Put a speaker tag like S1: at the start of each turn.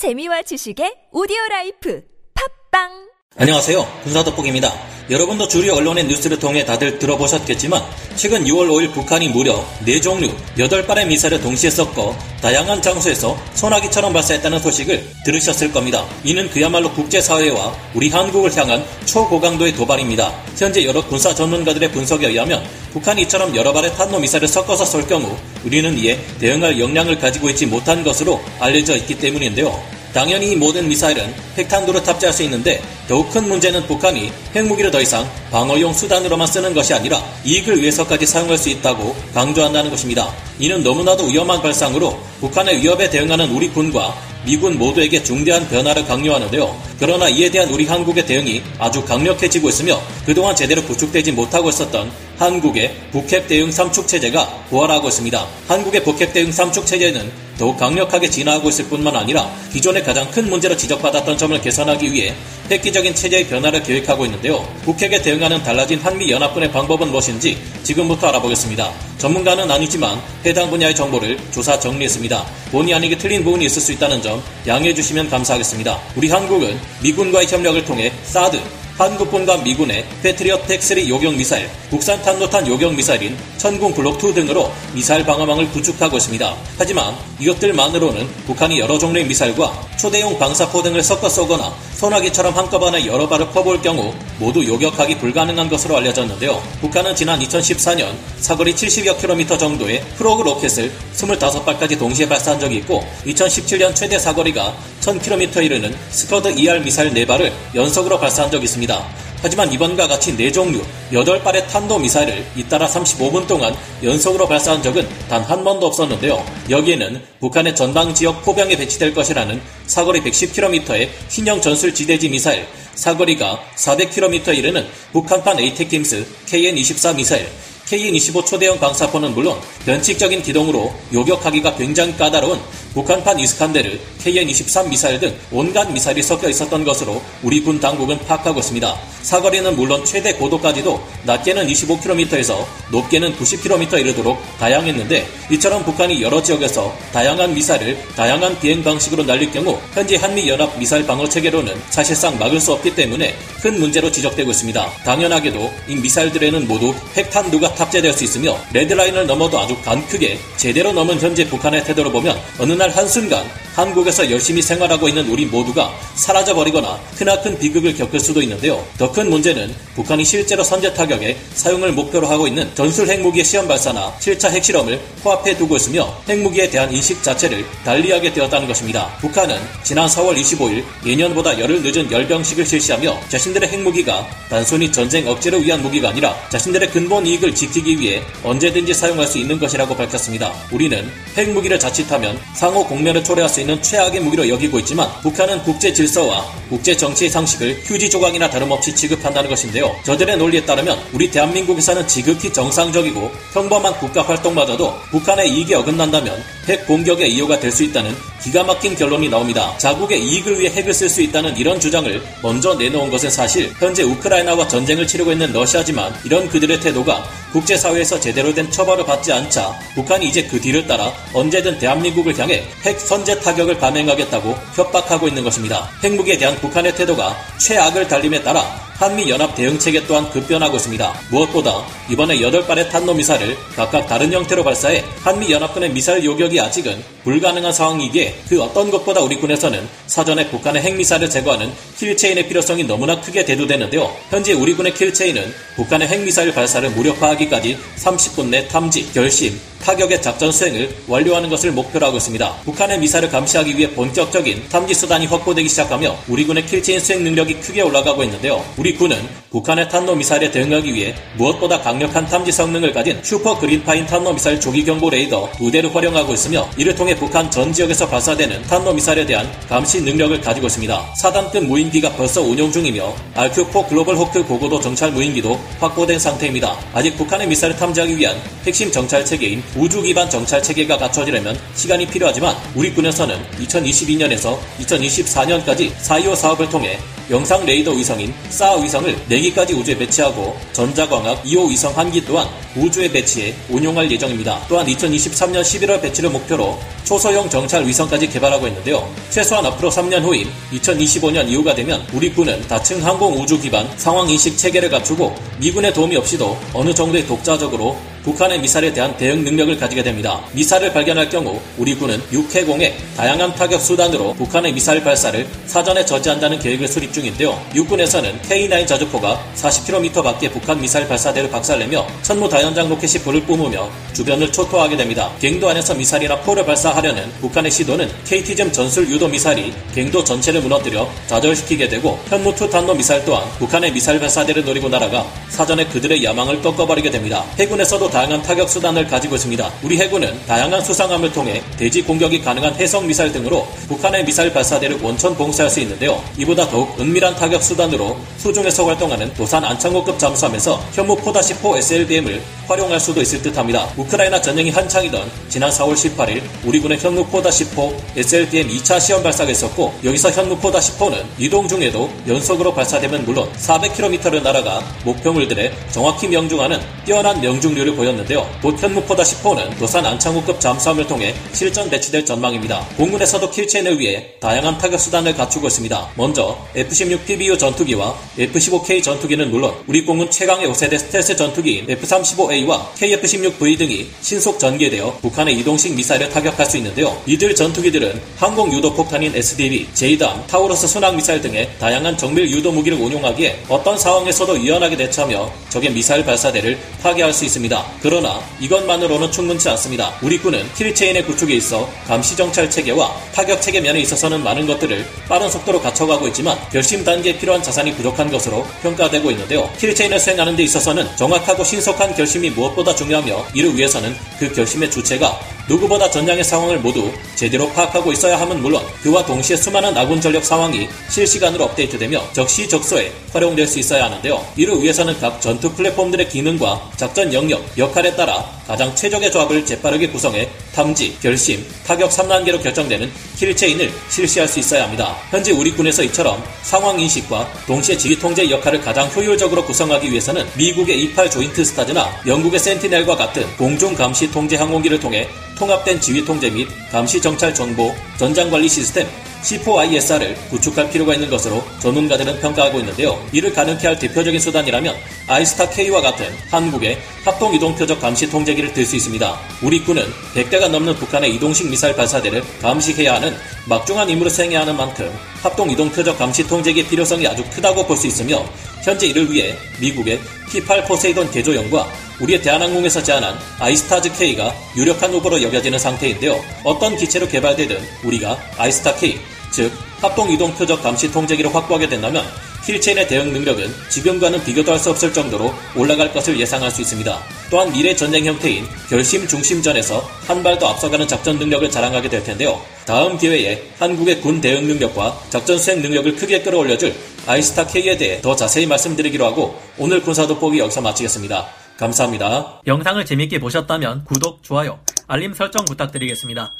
S1: 재미와 지식의 오디오 라이프. 팟빵
S2: 안녕하세요. 군사돋보기입니다. 여러분도 주류 언론의 뉴스를 통해 다들 들어보셨겠지만 최근 6월 5일 북한이 무려 4종류 8발의 미사일을 동시에 섞어 다양한 장소에서 소나기처럼 발사했다는 소식을 들으셨을 겁니다. 이는 그야말로 국제사회와 우리 한국을 향한 초고강도의 도발입니다. 현재 여러 군사 전문가들의 분석에 의하면 북한이 이처럼 여러 발의 탄도미사일을 섞어서 쏠 경우 우리는 이에 대응할 역량을 가지고 있지 못한 것으로 알려져 있기 때문인데요. 당연히 이 모든 미사일은 핵탄두를 탑재할 수 있는데 더욱 큰 문제는 북한이 핵무기를 더 이상 방어용 수단으로만 쓰는 것이 아니라 이익을 위해서까지 사용할 수 있다고 강조한다는 것입니다. 이는 너무나도 위험한 발상으로 북한의 위협에 대응하는 우리 군과 미군 모두에게 중대한 변화를 강요하는데요. 그러나 이에 대한 우리 한국의 대응이 아주 강력해지고 있으며 그동안 제대로 구축되지 못하고 있었던 한국의 북핵 대응 삼축 체제가 부활하고 있습니다. 한국의 북핵 대응 삼축 체제는 더욱 강력하게 진화하고 있을 뿐만 아니라 기존의 가장 큰 문제로 지적받았던 점을 개선하기 위해 획기적인 체제의 변화를 계획하고 있는데요. 북핵에 대응하는 달라진 한미 연합군의 방법은 무엇인지 지금부터 알아보겠습니다. 전문가는 아니지만 해당 분야의 정보를 조사 정리했습니다. 본의 아니게 틀린 부분이 있을 수 있다는 점 양해해 주시면 감사하겠습니다. 우리 한국은 미군과의 협력을 통해 사드, 한국군과 미군의 패트리엇 텍3 요격 미사일, 국산 탄도탄 요격 미사일인 천궁 블록2 등으로 미사일 방어망을 구축하고 있습니다. 하지만 이것들만으로는 북한이 여러 종류의 미사일과 초대용 방사포 등을 섞어 쏘거나 소나기처럼 한꺼번에 여러 발을 퍼볼 경우 모두 요격하기 불가능한 것으로 알려졌는데요. 북한은 지난 2014년 사거리 70여 킬로미터 정도의 프로그 로켓을 25발까지 동시에 발사한 적이 있고 2017년 최대 사거리가 1000km에 이르는 스커드 ER 미사일 4발을 연속으로 발사한 적이 있습니다. 하지만 이번과 같이 4종류 8발의 탄도미사일을 잇따라 35분 동안 연속으로 발사한 적은 단 한 번도 없었는데요. 여기에는 북한의 전방 지역 포병에 배치될 것이라는 사거리 110km의 신형 전술 지대지 미사일, 사거리가 400km에 이르는 북한판 ATACMS KN-24 미사일, KN-25 초대형 방사포는 물론 변칙적인 기동으로 요격하기가 굉장히 까다로운 북한판 이스칸데르, KN-23 미사일 등 온갖 미사일이 섞여 있었던 것으로 우리 군 당국은 파악하고 있습니다. 사거리는 물론 최대 고도까지도 낮게는 25km에서 높게는 90km 이르도록 다양했는데 이처럼 북한이 여러 지역에서 다양한 미사일을 다양한 비행 방식으로 날릴 경우 현재 한미 연합 미사일 방어 체계로는 사실상 막을 수 없기 때문에 큰 문제로 지적되고 있습니다. 당연하게도 이 미사일들에는 모두 핵탄두가 탑재될 수 있으며 레드라인을 넘어도 아주 간 크게 제대로 넘은 현재 북한의 태도를 보면 어느 날 한순간 한국에서 열심히 생활하고 있는 우리 모두가 사라져버리거나 크나큰 비극을 겪을 수도 있는데요. 더 큰 문제는 북한이 실제로 선제 타격에 사용을 목표로 하고 있는 전술 핵무기의 시험 발사나 7차 핵실험을 코앞에 두고 있으며 핵무기에 대한 인식 자체를 달리하게 되었다는 것입니다. 북한은 지난 4월 25일 예년보다 열흘 늦은 열병식을 실시하며 자신들의 핵무기가 단순히 전쟁 억제를 위한 무기가 아니라 자신들의 근본 이익을 지키기 위해 언제든지 사용할 수 있는 것이라고 밝혔습니다. 우리는 핵무기를 자칫하면 상호 공멸을 초래할 수 있는 최악의 무기로 여기고 있지만 북한은 국제 질서와 국제 정치의 상식을 휴지 조각이나 다름없이 취급한다는 것인데요. 저들의 논리에 따르면 우리 대한민국에서는 지극히 정상적이고 평범한 국가 활동마저도 북한의 이익에 어긋난다면 핵 공격의 이유가 될 수 있다는 기가 막힌 결론이 나옵니다. 자국의 이익을 위해 핵을 쓸 수 있다는 이런 주장을 먼저 내놓은 것은 사실 현재 우크라이나와 전쟁을 치르고 있는 러시아지만 이런 그들의 태도가 국제사회에서 제대로 된 처벌을 받지 않자 북한이 이제 그 뒤를 따라 언제든 대한민국을 향해 핵 선제 타격 을 감행하겠다고 협박하고 있는 것입니다. 핵무기에 대한 북한의 태도가 최악을 달림에 따라 한미 연합 대응 체계 또한 급변하고 있습니다. 무엇보다 이번에 8발의 탄도미사일을 각각 다른 형태로 발사해 한미 연합군의 미사일 요격이 아직은 불가능한 상황이기에 그 어떤 것보다 우리 군에서는 사전에 북한의 핵미사일을 제거하는 kill chain의 필요성이 너무나 크게 대두되는데요. 현재 우리 군의 kill chain은 북한의 핵미사일 발사를 무력화하기까지 30분 내 탐지, 결심, 타격의 작전 수행을 완료하는 것을 목표로 하고 있습니다. 북한의 미사일을 감시하기 위해 본격적인 탐지 수단이 확보되기 시작하며 우리 군의 kill chain 수행 능력이 크게 올라가고 있는데요. 우리 군은 북한의 탄도 미사일에 대응하기 위해 무엇보다 강력한 탐지 성능을 가진 Super Green Pine 탄도 미사일 조기 경보 레이더 두 대를 활용하고 있으며 이를 통해 북한 전 지역에서 발사되는 탄도 미사일에 대한 감시 능력을 가지고 있습니다. 사단급 무인기가 벌써 운용 중이며 RQ4 Global Hawk 고고도 정찰 무인기도 확보된 상태입니다. 아직 북한의 미사일을 탐지하기 위한 핵심 정찰 체계인 우주 기반 정찰 체계가 갖춰지려면 시간이 필요하지만 우리 군에서는 2022년에서 2024년까지 4.25 사업을 통해 영상 레이더 위성인 SAR 위성을 4기까지 우주에 배치하고 전자광학 2호 위성 한 기 또한 우주에 배치해 운용할 예정입니다. 또한 2023년 11월 배치를 목표로 초소형 정찰 위성까지 개발하고 있는데요. 최소한 앞으로 3년 후인 2025년 이후가 되면 우리 군은 다층 항공 우주 기반 상황 인식 체계를 갖추고 미군의 도움이 없이도 어느 정도의 독자적으로 북한의 미사일에 대한 대응 능력을 가지게 됩니다. 미사일을 발견할 경우 우리 군은 육해공의 다양한 타격 수단으로 북한의 미사일 발사를 사전에 저지한다는 계획을 수립 중인데요. 육군에서는 K9 자주포가 40km 밖에 북한 미사일 발사대를 박살내며 천무 다연장 로켓이 불을 뿜으며 주변을 초토화하게 됩니다. 갱도 안에서 미사일이나 포를 발사하려는 북한의 시도는 KT즘 전술 유도 미사일이 갱도 전체를 무너뜨려 좌절시키게 되고 현무2 탄도 미사일 또한 북한의 미사일 발사대를 노리고 날아가 사전에 그들의 야망을 꺾어버리게 됩니다. 해군에서도 다양한 타격 수단을 가지고 있습니다. 우리 해군은 다양한 수상함을 통해 대지 공격이 가능한 해성 미사일 등으로 북한의 미사일 발사대를 원천 봉쇄할 수 있는데요. 이보다 더욱 은밀한 타격 수단으로 수중에서 활동하는 도산 안창호급 잠수함에서 현무 포다시4 SLBM을 활용할 수도 있을 듯합니다. 우크라이나 전쟁이 한창이던 지난 4월 18일 우리 군의 현무 포다시4 SLBM 2차 시험 발사가 있었고 여기서 현무 포다시4는 이동 중에도 연속으로 발사되면 물론 400km를 날아가 목표물들의 정확히 명중하는 뛰어난 명중률을 보였는데요. 곧 현무 4-4호는 도산 안창호급 잠수함을 통해 실전 배치될 전망입니다. 공군에서도 kill chain을 위해 다양한 타격 수단을 갖추고 있습니다. 먼저 F-16 PBU 전투기와 F-15K 전투기는 물론 우리 공군 최강의 5세대 스텔스 전투기인 F-35A와 KF-16V 등이 신속 전개되어 북한의 이동식 미사일을 타격할 수 있는데요. 이들 전투기들은 항공 유도 폭탄인 SDB, JDAM, 타우러스 순항 미사일 등의 다양한 정밀 유도 무기를 운용하기에 어떤 상황에서도 유연하게 대처하며 적의 미사일 발사대를 파괴할 수 있습니다. 그러나 이것만으로는 충분치 않습니다. 우리 군은 kill chain의 구축에 있어 감시 정찰 체계와 타격 체계 면에 있어서는 많은 것들을 빠른 속도로 갖춰가고 있지만 결심 단계에 필요한 자산이 부족한 것으로 평가되고 있는데요. 킬체인을 수행하는 데 있어서는 정확하고 신속한 결심이 무엇보다 중요하며 이를 위해서는 그 결심의 주체가 누구보다 전장의 상황을 모두 제대로 파악하고 있어야 함은 물론 그와 동시에 수많은 아군 전력 상황이 실시간으로 업데이트되며 적시적소에 활용될 수 있어야 하는데요. 이를 위해서는 각 전투 플랫폼들의 기능과 작전 영역, 역할에 따라 가장 최적의 조합을 재빠르게 구성해 탐지, 결심, 타격 3단계로 결정되는 킬체인을 실시할 수 있어야 합니다. 현재 우리 군에서 이처럼 상황 인식과 동시에 지휘 통제 역할을 가장 효율적으로 구성하기 위해서는 미국의 28 조인트 스타즈나 영국의 센티넬과 같은 공중 감시 통제 항공기를 통해 통합된 지휘 통제 및 감시 정찰 정보 전장 관리 시스템 C4ISR을 구축할 필요가 있는 것으로 전문가들은 평가하고 있는데요. 이를 가능케 할 대표적인 수단이라면 아이스타 K와 같은 한국의 합동 이동 표적 감시 통제기를 들 수 있습니다. 우리 군은 100대가 넘는 북한의 이동식 미사일 발사대를 감시해야 하는 막중한 임무를 수행해야 하는 만큼 합동 이동 표적 감시 통제기의 필요성이 아주 크다고 볼 수 있으며 현재 이를 위해 미국의 P8 포세이돈 개조형과 우리의 대한항공에서 제안한 아이스타즈 K가 유력한 후보로 여겨지는 상태인데요. 어떤 기체로 개발되든 우리가 아이스타 K, 즉 합동 이동 표적 감시 통제기를 확보하게 된다면 킬체인의 대응 능력은 지금과는 비교도 할 수 없을 정도로 올라갈 것을 예상할 수 있습니다. 또한 미래 전쟁 형태인 결심 중심전에서 한 발 더 앞서가는 작전 능력을 자랑하게 될 텐데요. 다음 기회에 한국의 군 대응 능력과 작전 수행 능력을 크게 끌어올려줄 아이스타 K에 대해 더 자세히 말씀드리기로 하고 오늘 군사 돋보기 여기서 마치겠습니다. 감사합니다.
S3: 영상을 재밌게 보셨다면 구독, 좋아요, 알림 설정 부탁드리겠습니다.